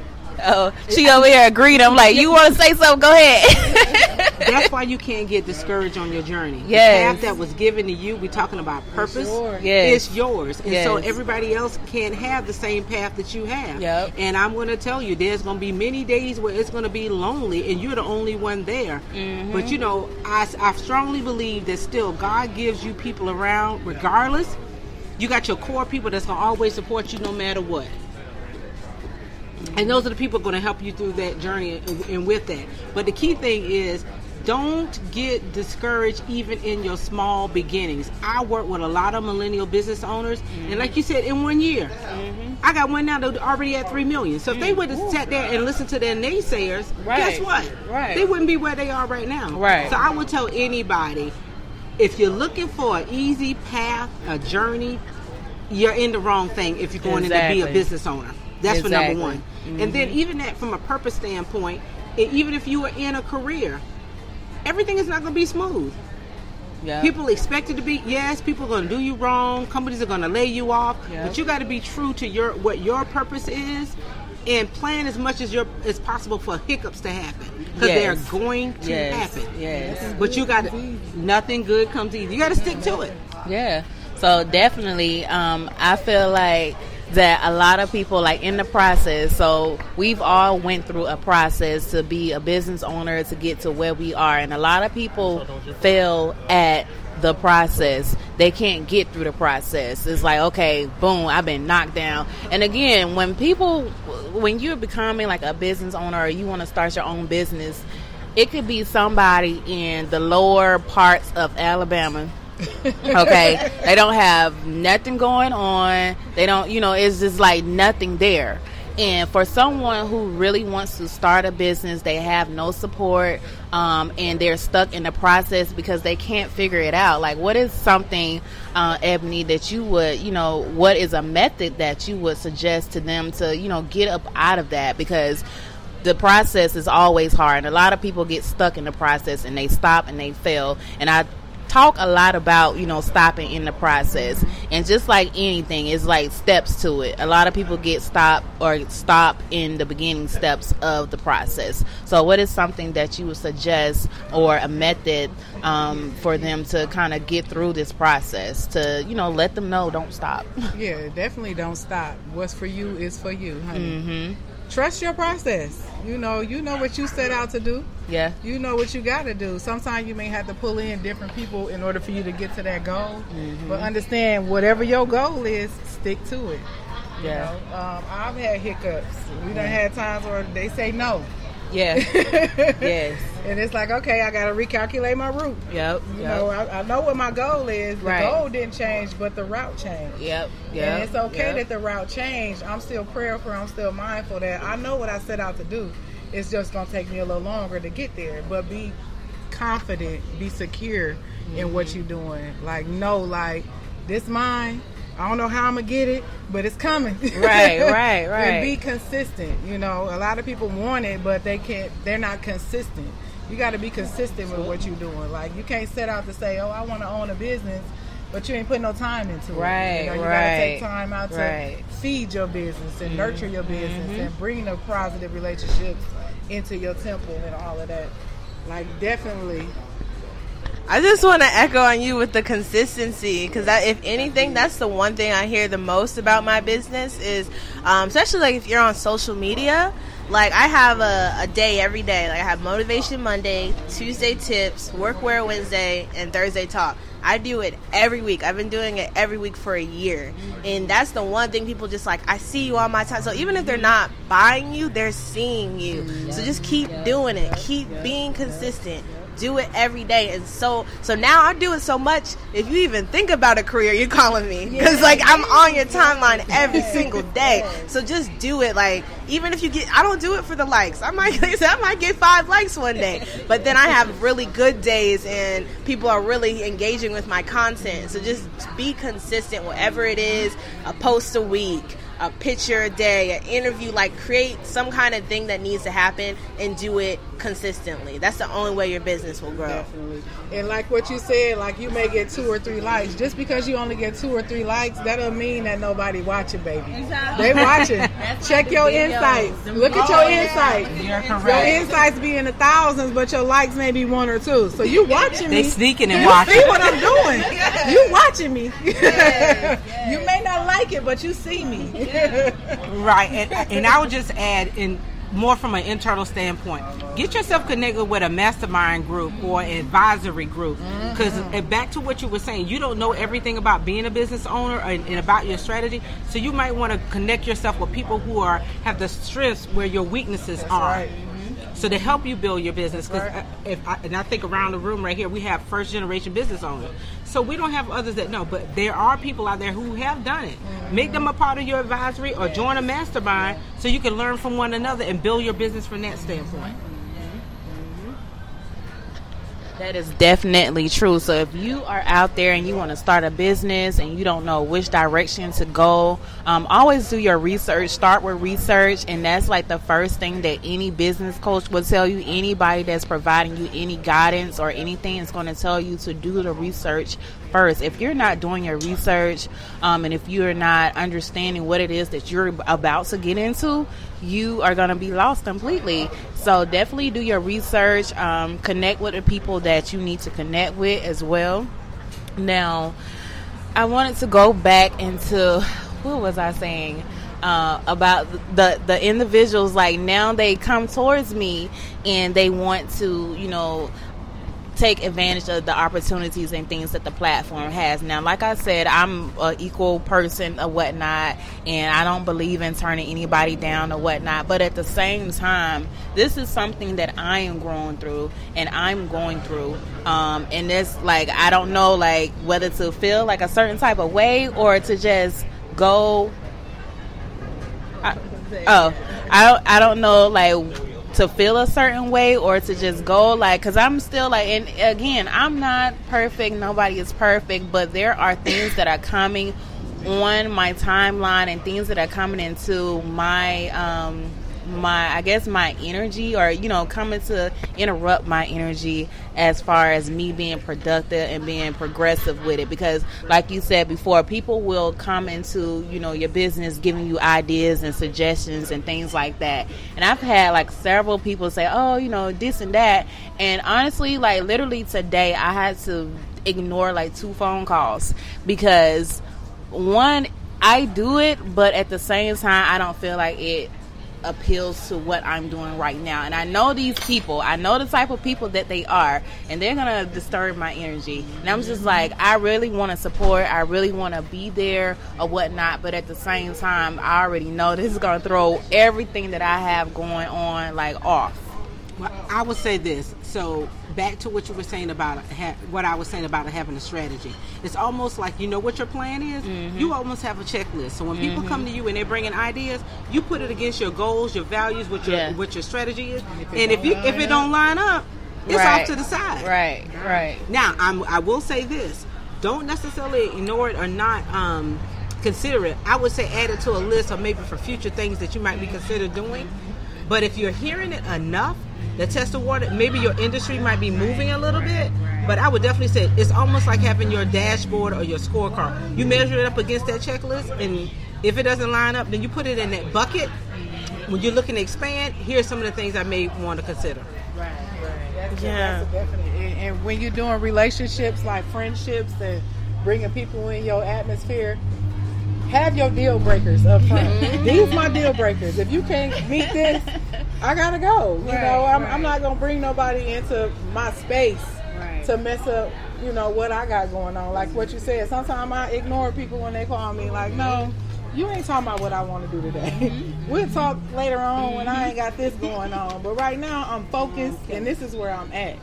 Oh, she over here agreed. I'm like, you want to say something? Go ahead. That's why you can't get discouraged on your journey. Yeah, path that was given to you, we're talking about purpose. Yes. It's yours. And so everybody else can't have the same path that you have. Yep. And I'm going to tell you, there's going to be many days where it's going to be lonely and you're the only one there. Mm-hmm. But you know, I, I strongly believe that still God gives you people around regardless. You got your core people that's going to always support you no matter what. And those are the people going to help you through that journey and, and with that. But the key thing is don't get discouraged even in your small beginnings. I work with a lot of millennial business owners, and like you said, in one year, mm-hmm. I got one now that already at three million. So if they mm. would have sat there and listened to their naysayers, Right. guess what? Right. They wouldn't be where they are right now. Right. So I would tell anybody if you're looking for an easy path, a journey, you're in the wrong thing if you're going in to be a business owner. That's for number one. And then even that from a purpose standpoint, even if you are in a career, everything is not going to be smooth. Yeah. People expect it to be. Yes, people are going to do you wrong. Companies are going to lay you off. Yeah. But you got to be true to your what your purpose is, and plan as much as your as possible for hiccups to happen because Yes. they're going to Yes. happen. Yes. But you got to nothing good comes easy. You got to stick to it. Yeah. So definitely, um, I feel like that a lot of people like in the process. So we've all went through a process to be a business owner to get to where we are, and a lot of people fail at the process. They can't get through the process. It's like, okay, boom, I've been knocked down. And again, when people, when you're becoming like a business owner or you want to start your own business, it could be somebody in the lower parts of Alabama okay. They don't have nothing going on. They don't you know it's just like nothing there. And for someone who really wants to start a business they have no support um, and they're stuck in the process because they can't figure it out. Like what is something uh, ebony that you would you know what is a method that you would suggest to them to you know get up out of that? Because the process is always hard and a lot of people get stuck in the process and they stop and they fail. And i talk a lot about you know stopping in the process. And just like anything it's like steps to it. A lot of people get stopped or stop in the beginning steps of the process. So what is something that you would suggest or a method um, for them to kind of get through this process to you know let them know don't stop? Yeah, definitely don't stop. What's for you is for you, honey. hmm Trust your process. You know, you know what you set out to do. yeah You know what you got to do. Sometimes you may have to pull in different people in order for you to get to that goal. Mm-hmm. But understand, whatever your goal is, stick to it. You Yeah. know, um, I've had hiccups. We done had times where they say no. Yeah yes And it's like, okay, I got to recalculate my route. yep You yep know, I, I know what my goal is. The Right. goal didn't change, but the route changed. yep yep And it's okay yep. that the route changed. I'm still prayerful. I'm still mindful that I know what I set out to do. It's just going to take me a little longer to get there. But be confident, be secure in what mm-hmm. you're doing. Like, know, like, this mine. I don't know how I'm going to get it, but it's coming. Right, right, right. and be consistent. You know, a lot of people want it, but they can't, they're not consistent. You got to be consistent with what you're doing. Like, you can't set out to say, oh, I want to own a business but you ain't put no time into it. Right, You, know, you right, gotta take time out to right. Mm-hmm. feed your business and nurture your business and bring the positive relationships into your temple and all of that. Like definitely I just want to echo on you with the consistency because if anything, that's the one thing I hear the most about my business is, um, especially like if you're on social media. Like I have a, a day every day. Like I have motivation Monday, Tuesday tips, workwear Wednesday, and Thursday talk. I do it every week. I've been doing it every week for a year, and that's the one thing people just like. I see you all my time. So even if they're not buying you, they're seeing you. So just keep doing it. Keep being consistent do it every day. And so so now i do it so much if you even think about a career you're calling me. Because like i'm on your timeline every single day. So just do it like even if you get i don't do it for the likes. I might i might get five likes one day. But then i have really good days and people are really engaging with my content. So just be consistent whatever it is. A post a week a picture a day, an interview, like create some kind of thing that needs to happen and do it consistently. That's the only way your business will grow. Definitely. And like what you said, like you may get two or three likes. Just because you only get two or three likes, that don't mean that nobody watching, baby. Exactly. They watching. Check your videos. insights. Them- Look at your yeah. insights. You're Your insights be in the thousands, but your likes may be one or two. So you watching They sneaking and you watching. see what I'm doing. You watching me. you may not like it, but you see me. Right, and, and I would just add in more from an internal standpoint. Get yourself connected with a mastermind group or an advisory group, because mm-hmm. back to what you were saying, you don't know everything about being a business owner and, and about your strategy. So you might want to connect yourself with people who are have the strengths where your weaknesses are. right. So to help you build your business, because right. if I, and I think around the room right here we have first generation business owners, so we don't have others that know, but there are people out there who have done it. Mm-hmm. Make them a part of your advisory or join a mastermind so you can learn from one another and build your business from that standpoint. That is definitely true. So if you are out there and you want to start a business and you don't know which direction to go, um, always do your research. Start with research, and that's like the first thing that any business coach will tell you. Anybody that's providing you any guidance or anything is going to tell you to do the research first. If you're not doing your research, um, and if you're not understanding what it is that you're about to get into, you are going to be lost completely. So definitely do your research. Um, connect with the people that you need to connect with as well. Now, I wanted to go back into what was I saying? Uh, about the the individuals like now they come towards me and they want to you know take advantage of the opportunities and things that the platform has. Now, like I said, I'm an equal person or whatnot, and I don't believe in turning anybody down or whatnot. But at the same time, this is something that I am growing through and I'm going through. Um, and it's like, I don't know, like, whether to feel like a certain type of way or to just go. I, oh, I don't, I don't know, like, to feel a certain way or to just go like because i'm still like and again i'm not perfect nobody is perfect but there are things that are coming on my timeline and things that are coming into my um my i guess my energy or you know coming to interrupt my energy as far as me being productive and being progressive with it. Because like you said before people will come into you know your business giving you ideas and suggestions and things like that. And i've had like several people say oh you know this and that. And honestly like literally today i had to ignore like two phone calls because one i do it but at the same time i don't feel like it appeals to what I'm doing right now. And I know these people, I know the type of people that they are, and they're gonna disturb my energy. And I'm just like, I really want to support, I really want to be there or whatnot, but at the same time, I already know this is gonna throw everything that I have going on like off. Well, I would say this. So back to what you were saying about ha- what I was saying about having a strategy. It's almost like you know what your plan is. Mm-hmm. You almost have a checklist. So when people come to you and they're bringing ideas, you put it against your goals, your values, what your Yeah. what your strategy is. And if you if it don't line up, it's Right. off to the side. Right, right. Now, I'm, I will say this: don't necessarily ignore it or not um, consider it. I would say add it to a list, or maybe for future things that you might be considered doing. But if you're hearing it enough, the test of water, maybe your industry might be moving a little bit. But I would definitely say it's almost like having your dashboard or your scorecard. You measure it up against that checklist, and if it doesn't line up, then you put it in that bucket. When you're looking to expand, here's some of the things I may want to consider. Right, right. Yeah. that's a definite. And, and when you're doing relationships like friendships and bringing people in your atmosphere, have your deal breakers up front. Mm-hmm. These my deal breakers. If you can't meet this, I gotta go. You Right, know, I'm, right. I'm not gonna bring nobody into my space Right. to mess up. You know what I got going on. Like what you said. Sometimes I ignore people when they call me. Like, no, mm-hmm. you ain't talking about what I want to do today. Mm-hmm. we'll talk later on when I ain't got this going on. But right now, I'm focused, and this is where I'm at.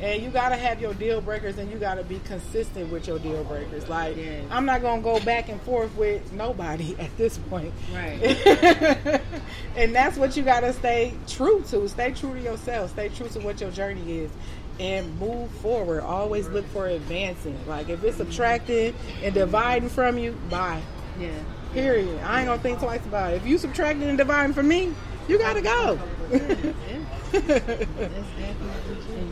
And you gotta have your deal breakers, and you gotta be consistent with your deal breakers. Like, Yes. I'm not gonna go back and forth with nobody at this point. Right. and that's what you gotta stay true to. Stay true to yourself. Stay true to what your journey is. And move forward. Always look for advancing. Like if it's subtracting and dividing from you, bye. Yeah. Period. I ain't gonna think twice about it. If you subtracting and dividing from me, you gotta go.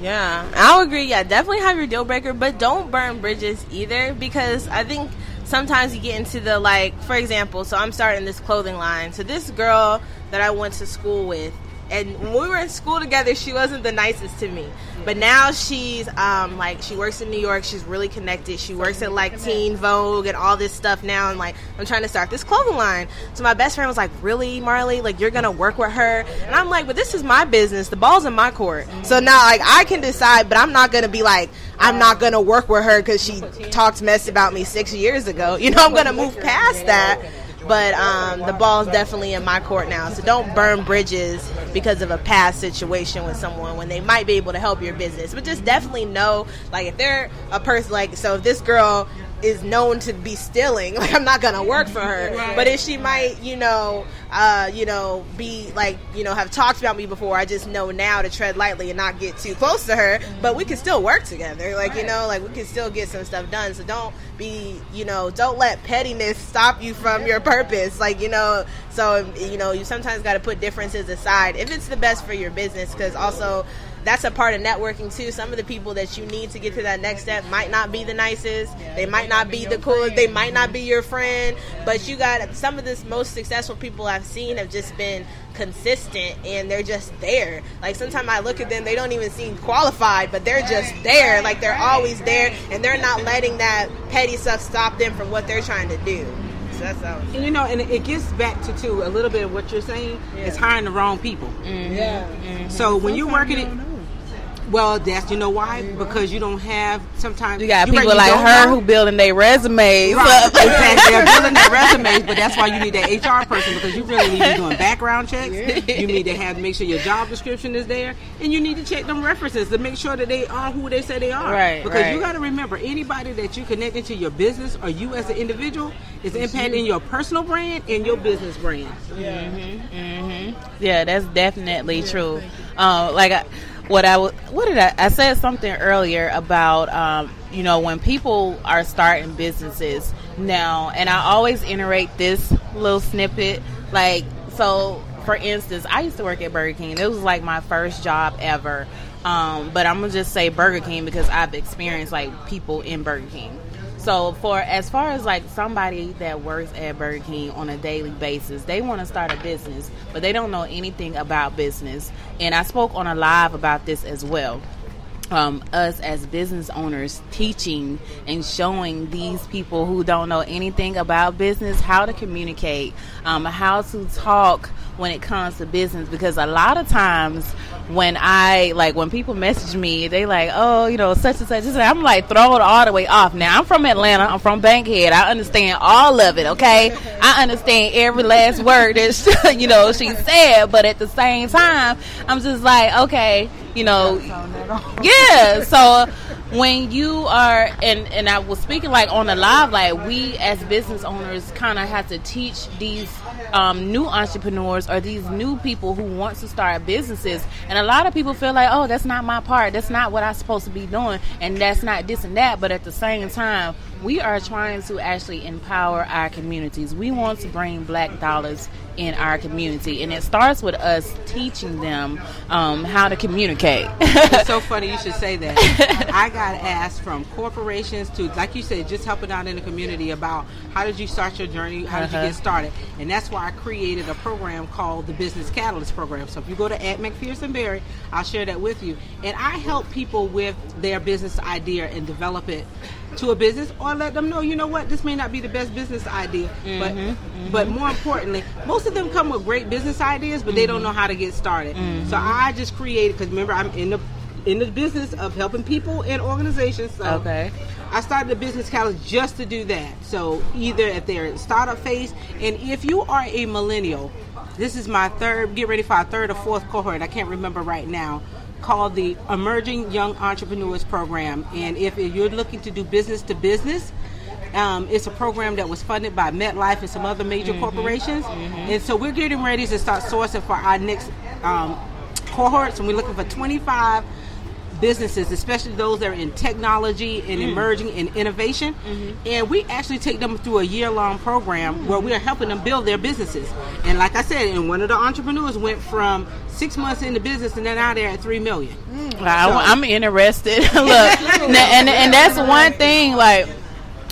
Yeah, I would agree. Yeah, definitely have your deal breaker, but don't burn bridges either because I think sometimes you get into the like, for example, so I'm starting this clothing line. So this girl that I went to school with, and when we were in school together, she wasn't the nicest to me. But now she's um like she works in New York. She's really connected. She works at like Teen Vogue and all this stuff now. And like I'm trying to start this clothing line. So my best friend was like, "Really, Marley? Like you're gonna work with her?" And I'm like, "But this is my business. The ball's in my court. So now like I can decide, but I'm not gonna be like I'm not gonna work with her because she talked mess about me six years ago. You know, I'm gonna move past that." But um, the ball's definitely in my court now. So don't burn bridges because of a past situation with someone when they might be able to help your business. But just definitely know, like, if they're a person, like, so if this girl is known to be stealing, like, I'm not gonna work for her. But if she might, you know, uh, you know, be like, you know, have talked about me before, I just know now to tread lightly and not get too close to her. But we can still work together, like, you know, like we can still get some stuff done. So don't be, you know, don't let pettiness stop you from your purpose. Like, you know, so you know, you sometimes got to put differences aside if it's the best for your business, because also that's a part of networking too. Some of the people that you need to get to that next step might not be the nicest. They might not be the coolest. They might not be your friend. But you got some of the most successful people I've seen have just been consistent and they're just there. Like sometimes I look at them, they don't even seem qualified, but they're just there. Like they're always there and they're not letting that petty stuff stop them from what they're trying to do. So that's how. And you know, and it gets back to too a little bit of what you're saying is hiring the wrong people. Mm-hmm. Yeah. So when you're working it, well, that's you know why because you don't have sometimes You got you're right, people you like her know. who building their resumes. Right, up. exactly. They're building their resumes, but that's why you need that HR person because you really need to be doing background checks. You need to have make sure your job description is there, and you need to check them references to make sure that they are who they say they are. Right, Because you got to remember, anybody that you connect into your business or you as an individual is impacting mm-hmm. your personal brand and your business brand. Yeah, mm-hmm. Mm-hmm. that's definitely true. Um, like I, what I what did I? I said something earlier about um, you know when people are starting businesses now, and I always iterate this little snippet. Like so, for instance, I used to work at Burger King. It was like my first job ever. Um, but I'm gonna just say Burger King because I've experienced like people in Burger King. So for as far as like somebody that works at Burger King on a daily basis, they want to start a business, but they don't know anything about business. And I spoke on a live about this as well. Um, us as business owners teaching and showing these people who don't know anything about business how to communicate, um, how to talk when it comes to business. Because a lot of times when I like when people message me, they like, oh, you know, such and such. and. I'm like thrown all the way off. Now I'm from Atlanta. I'm from Bankhead. I understand all of it. Okay, I understand every last word that she, you know she said. But at the same time, I'm just like, okay, you know, yeah. So when you are and and I was speaking like on the live, like we as business owners kind of have to teach these um, new entrepreneurs or these new people who want to start businesses. And a lot of people feel like, oh, that's not my part. That's not what I'm supposed to be doing, and that's not this and that. But at the same time, we are trying to actually empower our communities. We want to bring black dollars in our community, and it starts with us teaching them um, how to communicate. it's so funny you should say that. I got asked from corporations to, like you said, just helping out in the community about how did you start your journey, how did Uh-huh. you get started, and that's why I created a program called the Business Catalyst Program. So if you go to at McPherson Berry, I'll share that with you, and I help people with their business idea and develop it to a business, or let them know, you know what, this may not be the best business idea, but Mhm, but more importantly, most of them come with great business ideas, but they don't mm-hmm. know how to get started. Mm-hmm. So I just created because remember I'm in the in the business of helping people and organizations. So Okay. I started the business college just to do that. So either at their startup phase, and if you are a millennial, this is my third. Get ready for our third or fourth cohort. I can't remember right now. Called the Emerging Young Entrepreneurs Program, and if you're looking to do business to business, um, it's a program that was funded by MetLife and some other major corporations. And so we're getting ready to start sourcing for our next um, cohorts, and we're looking for 25 businesses, especially those that are in technology and Mm. emerging and innovation. And we actually take them through a year long program where we are helping them build their businesses. And like I said, and one of the entrepreneurs went from six months into business and then out they're at three million. I, am interested. Look, and, and and that's one thing. Like,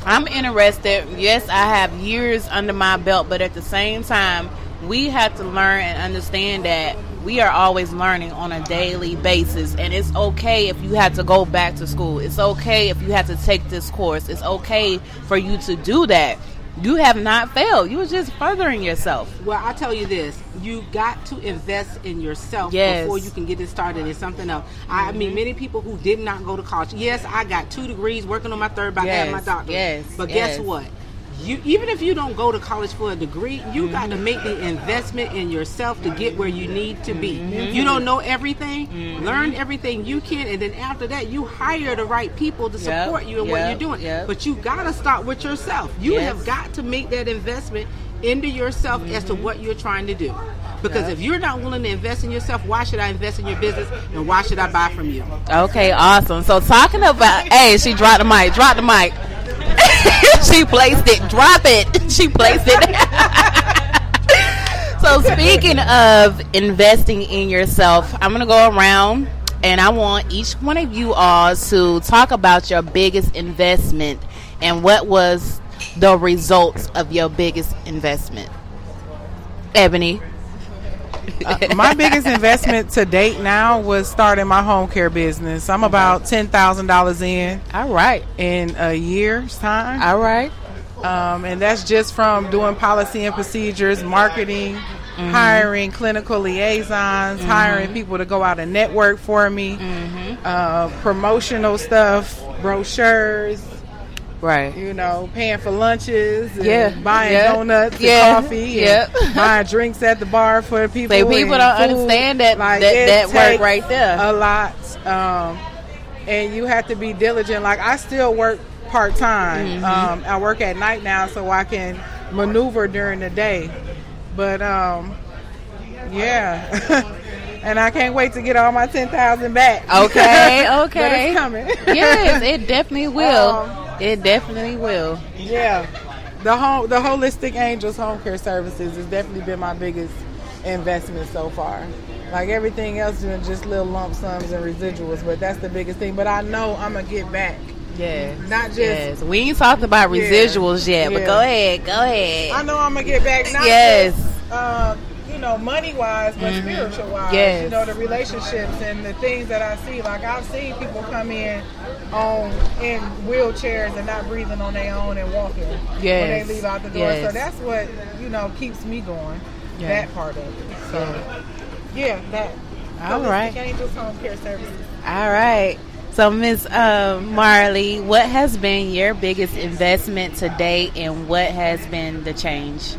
I'm interested. Yes, I have years under my belt, but at the same time, we have to learn and understand that we are always learning on a daily basis, and it's okay if you had to go back to school. It's okay if you had to take this course. It's okay for you to do that. You have not failed. You were just furthering yourself. Well, I tell you this: you got to invest in yourself Yes. before you can get it started in something else. I mean, mm-hmm. many people who did not go to college. Yes, I got two degrees, working on my third, by I had my Yes, doctorate. yes, but yes. guess what? You, even if you don't go to college for a degree, you got to make the investment in yourself to get where you need to be. Mm-hmm. You don't know everything, learn everything you can, and then after that, you hire the right people to Yep, support you in what you're doing. yep. But you got to start with yourself. You Yes. have got to make that investment into yourself as to what you're trying to do. Because Yep. if you're not willing to invest in yourself, why should I invest in your business and why should I buy from you? Okay, awesome. So talking about, hey, she dropped the mic. Drop the mic. she placed it. Drop it. She placed it. so speaking of investing in yourself, I'm gonna go around and I want each one of you all to talk about your biggest investment and what was the results of your biggest investment. Ebony. Uh, my biggest investment to date now was starting my home care business. I'm about ten thousand dollars in. All right. In a year's time. All right. Um, and that's just from doing policy and procedures, marketing, hiring clinical liaisons, Mhm. hiring people to go out and network for me, uh, promotional stuff, brochures. Right. You know, paying for lunches, and Yeah. buying Yeah. donuts Yeah. and coffee, Yep. and buying drinks at the bar for people. Say people don't food. understand that- that- that work right there. A lot, um, and you have to be diligent. Like I still work part time. Mhm. Um, I work at night now, so I can maneuver during the day. But um, yeah. And I can't wait to get all my ten thousand back. Okay, But okay. it's coming. yes, it definitely will. Um, it definitely will. Yeah, the home, the holistic angels home care services has definitely been my biggest investment so far. Like everything else, has been just little lump sums and residuals, but that's the biggest thing. But I know I'm gonna get back. Yeah, not just. Yes, we ain't talked about Yeah, residuals yet, but go ahead, go ahead. I know I'm gonna get back. Not Yes. just, um, you know, money wise, but Mhm. spiritual wise. Yes. You know, the relationships and the things that I see. Like I've seen people come in on in wheelchairs and not breathing on their own and walking when they leave out the door. So that's what you know keeps me going. Yeah. That part of it. So yeah, that. All Holistic right. Angels Home Care Services. All right. So, Miss um, Marley, what has been your biggest investment to date, and what has been the change?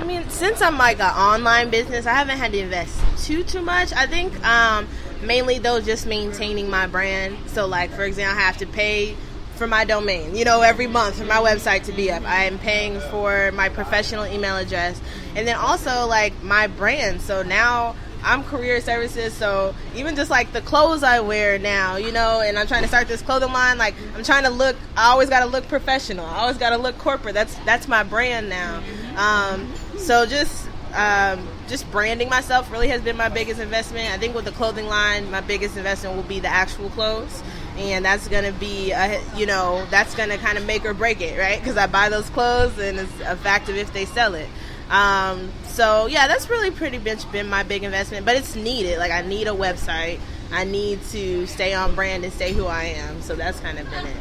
I mean, since I'm like an online business, I haven't had to invest too too much. I think um, mainly though just maintaining my brand. So like for example, I have to pay for my domain, you know, every month for my website to be up. I am paying for my professional email address, and then also like my brand. So now I'm career services, so even just like the clothes I wear now, you know, and I'm trying to start this clothing line. Like I'm trying to look. I always got to look professional. I always got to look corporate. That's that's my brand now. Um, so just um, just branding myself really has been my biggest investment. I think with the clothing line, my biggest investment will be the actual clothes. And that's gonna be, a, you know, that's gonna kind of make or break it, right? Because I buy those clothes, and it's a fact of if they sell it. Um, so yeah, that's really pretty much been my big investment, but it's needed. Like I need a website. I need to stay on brand and stay who I am. So that's kind of been it.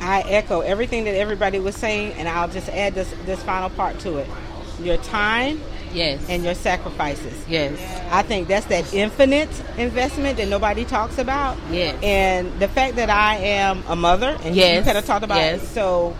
I echo everything that everybody was saying, and I'll just add this this final part to it. Your time, yes, and your sacrifices, yes. I think that's that infinite investment that nobody talks about. Yes, and the fact that I am a mother, and yes. you kind of talked about yes. it. So,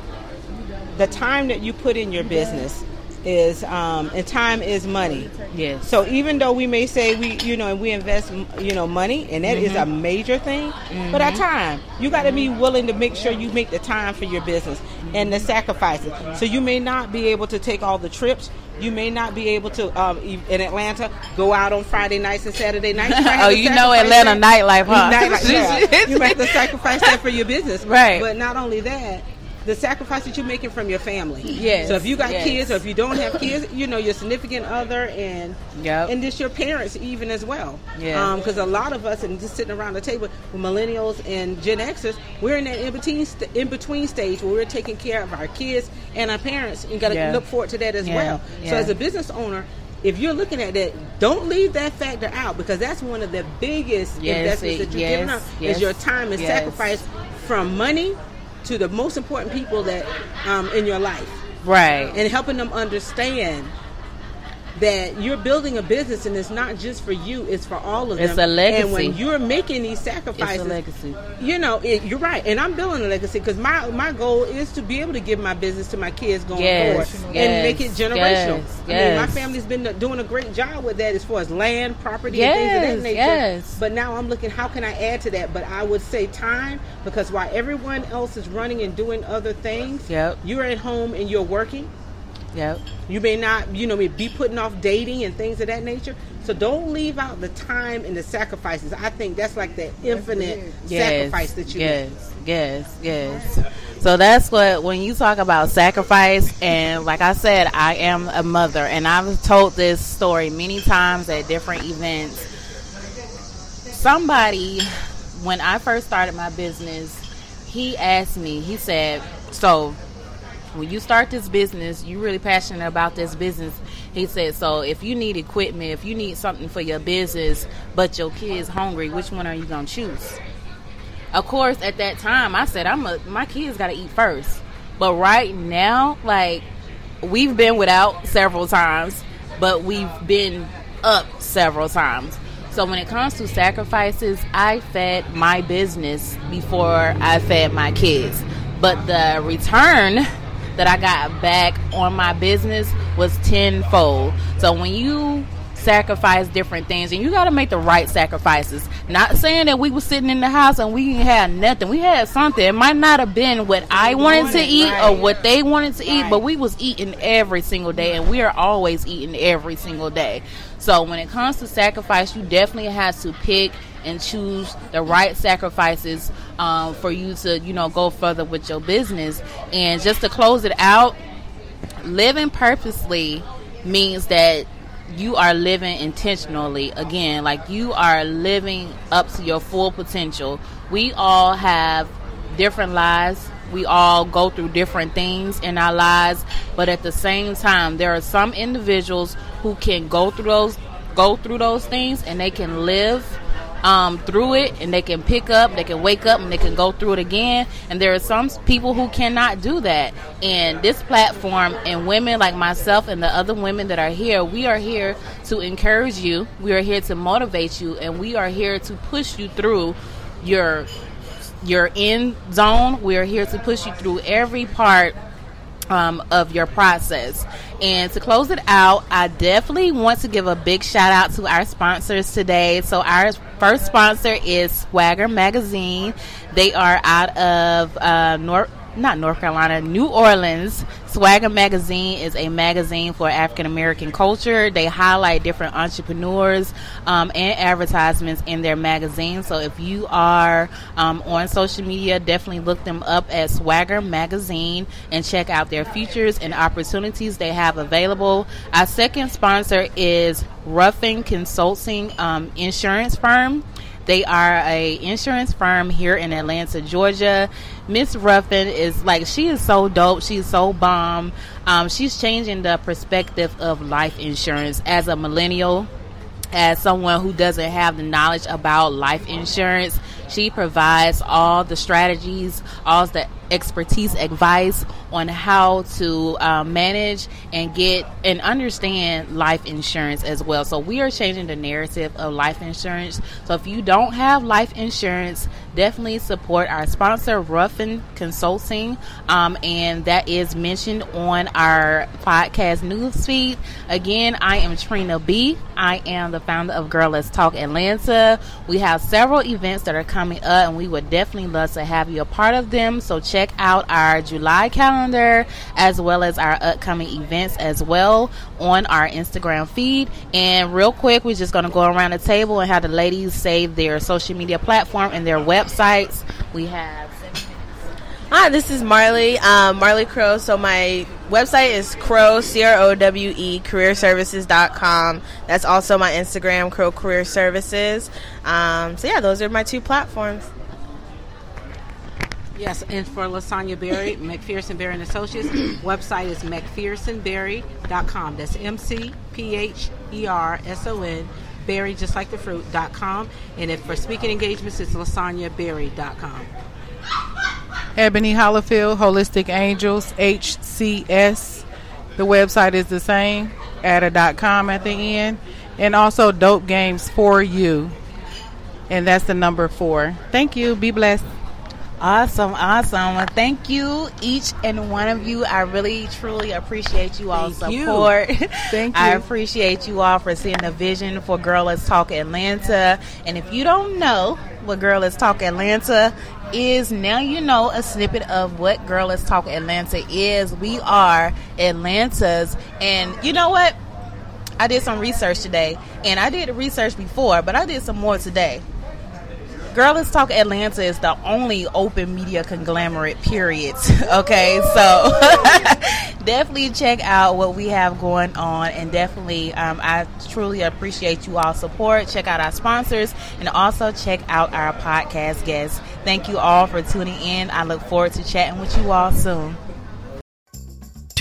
the time that you put in your business is um, and time is money. Yes. So even though we may say we you know and we invest you know money and that mm-hmm. is a mm-hmm. major thing, mm-hmm. but our time you got to be willing to make sure you make the time for your business and the sacrifices. So you may not be able to take all the trips. You may not be able to um, in Atlanta go out on Friday nights and Saturday nights. Oh, you know Atlanta that. nightlife, huh? Nightlife, yeah. you might have to sacrifice that for your business, right? But not only that, the sacrifice that you're making from your family. Yes. So if you got yes. kids or if you don't have kids, you know your significant other and yep. and just your parents even as well. Yeah. Because um, a lot of us and just sitting around the table with millennials and Gen Xers, we're in that in between st- in between stage where we're taking care of our kids and our parents and got to yeah. look forward to that as yeah. well. Yeah. So as a business owner, if you're looking at that, don't leave that factor out because that's one of the biggest yes, investments that you're yes, giving up yes, is your time and sacrifice from money to the most important people that um, in your life, right? And helping them understand that you're building a business and it's not just for you; it's for all of them. It's a legacy. And when you're making these sacrifices, it's a legacy. You know, it, you're right. And I'm building a legacy because my my goal is to be able to give my business to my kids going yes, forward yes, and make it generational. Yes, I mean, my family's been doing a great job with that as far as land, property, and things of that nature. Yes. But now I'm looking, how can I add to that? But I would say time because while everyone else is running and doing other things, yep. you're at home and you're working. Yep. You may not, you know, me be putting off dating and things of that nature. So don't leave out the time and the sacrifices. I think that's like the infinite yes, sacrifice that you yes, make. Yes, yes, So that's what when you talk about sacrifice and like I said, I am a mother and I've told this story many times at different events. Somebody when I first started my business, he asked me, he said, So when you start this business, you're really passionate about this business. He said, so if you need equipment, if you need something for your business, but your kid's hungry, which one are you gonna choose? Of course, at that time, I said, I'm a, my kids gotta eat first. But right now, like we've been without several times, but we've been up several times. So when it comes to sacrifices, I fed my business before I fed my kids. But the return that I got back on my business was tenfold. So when you sacrifice different things and you got to make the right sacrifices. Not saying that we were sitting in the house and we had nothing. We had something. It might not have been what i wanted to eat right. or what they wanted to eat but we was eating every single day and we are always eating every single day. So when it comes to sacrifice you definitely have to pick and choose the right sacrifices um, for you to, you know, go further with your business. And just to close it out, living purposely means that you are living intentionally. Again like you are living up to your full potential. We all have different lives. We all go through different things in our lives. But at the same time there are some individuals who can go through those go through those things and they can live um, through it and they can pick up, they can wake up and they can go through it again. And there are some people who cannot do that. And this platform and women like myself and the other women that are here, we are here to encourage you. We are here to motivate you and we are here to push you through your your end zone. We are here to push you through every part um, of your process. And to close it out, I definitely want to give a big shout out to our sponsors today. So, our first sponsor is Swagger Magazine. They are out of uh, North not North Carolina, New Orleans. Swagger Magazine is a magazine for African American culture. They highlight different entrepreneurs um, and advertisements in their magazine. So if you are um, on social media, definitely look them up at Swagger Magazine and check out their features and opportunities they have available. Our second sponsor is Ruffin Consulting um, Insurance Firm. They are a insurance firm here in Atlanta, Georgia. Miss Ruffin is like she is so dope. She's so bomb. Um, she's changing the perspective of life insurance as a millennial. As someone who doesn't have the knowledge about life insurance, she provides all the strategies, all the expertise advice on how to uh, manage and get and understand life insurance as well. So we are changing the narrative of life insurance. So if you don't have life insurance, definitely support our sponsor, Ruffin Consulting, um, and that is mentioned on our podcast newsfeed. Again, I am Trina B. I am the founder of Girl Let's Talk Atlanta. We have several events that are coming up, and we would definitely love to have you a part of them. So check out our July calendar as well as our upcoming events as well on our Instagram feed. And real quick, we're just going to go around the table and have the ladies say their social media platform and their websites. We have. Hi, this is Marley, um, Marley Crowe. So my website is Crowe, C R O W E, careerservices.com. That's also my Instagram, Crowe Career Services. Um, so yeah, those are my two platforms. Yes, and for Lasanya Berry, McPherson Berry and Associates, website is McPhersonberry.com. That's M C P H E R S O N, berry just like the fruit fruit.com. And if for speaking engagements, it's lasanyaberry.com. Ebony Hollifield, Holistic Angels, HCS. The website is the same, add.com at the end. And also Dope Games for You. And that's the number four. Thank you. Be blessed. Awesome, awesome. Well, thank you, each and one of you. I really, truly appreciate you all support. Thank you. I appreciate you all for seeing the vision for Girl Let's Talk Atlanta. And if you don't know what Girl Let's Talk Atlanta is, now you know a snippet of what Girl Let's Talk Atlanta is. We are Atlanta's, and you know what? I did some research today, and I did research before, but I did some more today. Girl Let's Talk Atlanta is the only open media conglomerate, period. okay, so definitely check out what we have going on, and definitely, um, I truly appreciate you all support. Check out our sponsors, and also check out our podcast guests. Thank you all for tuning in. I look forward to chatting with you all soon.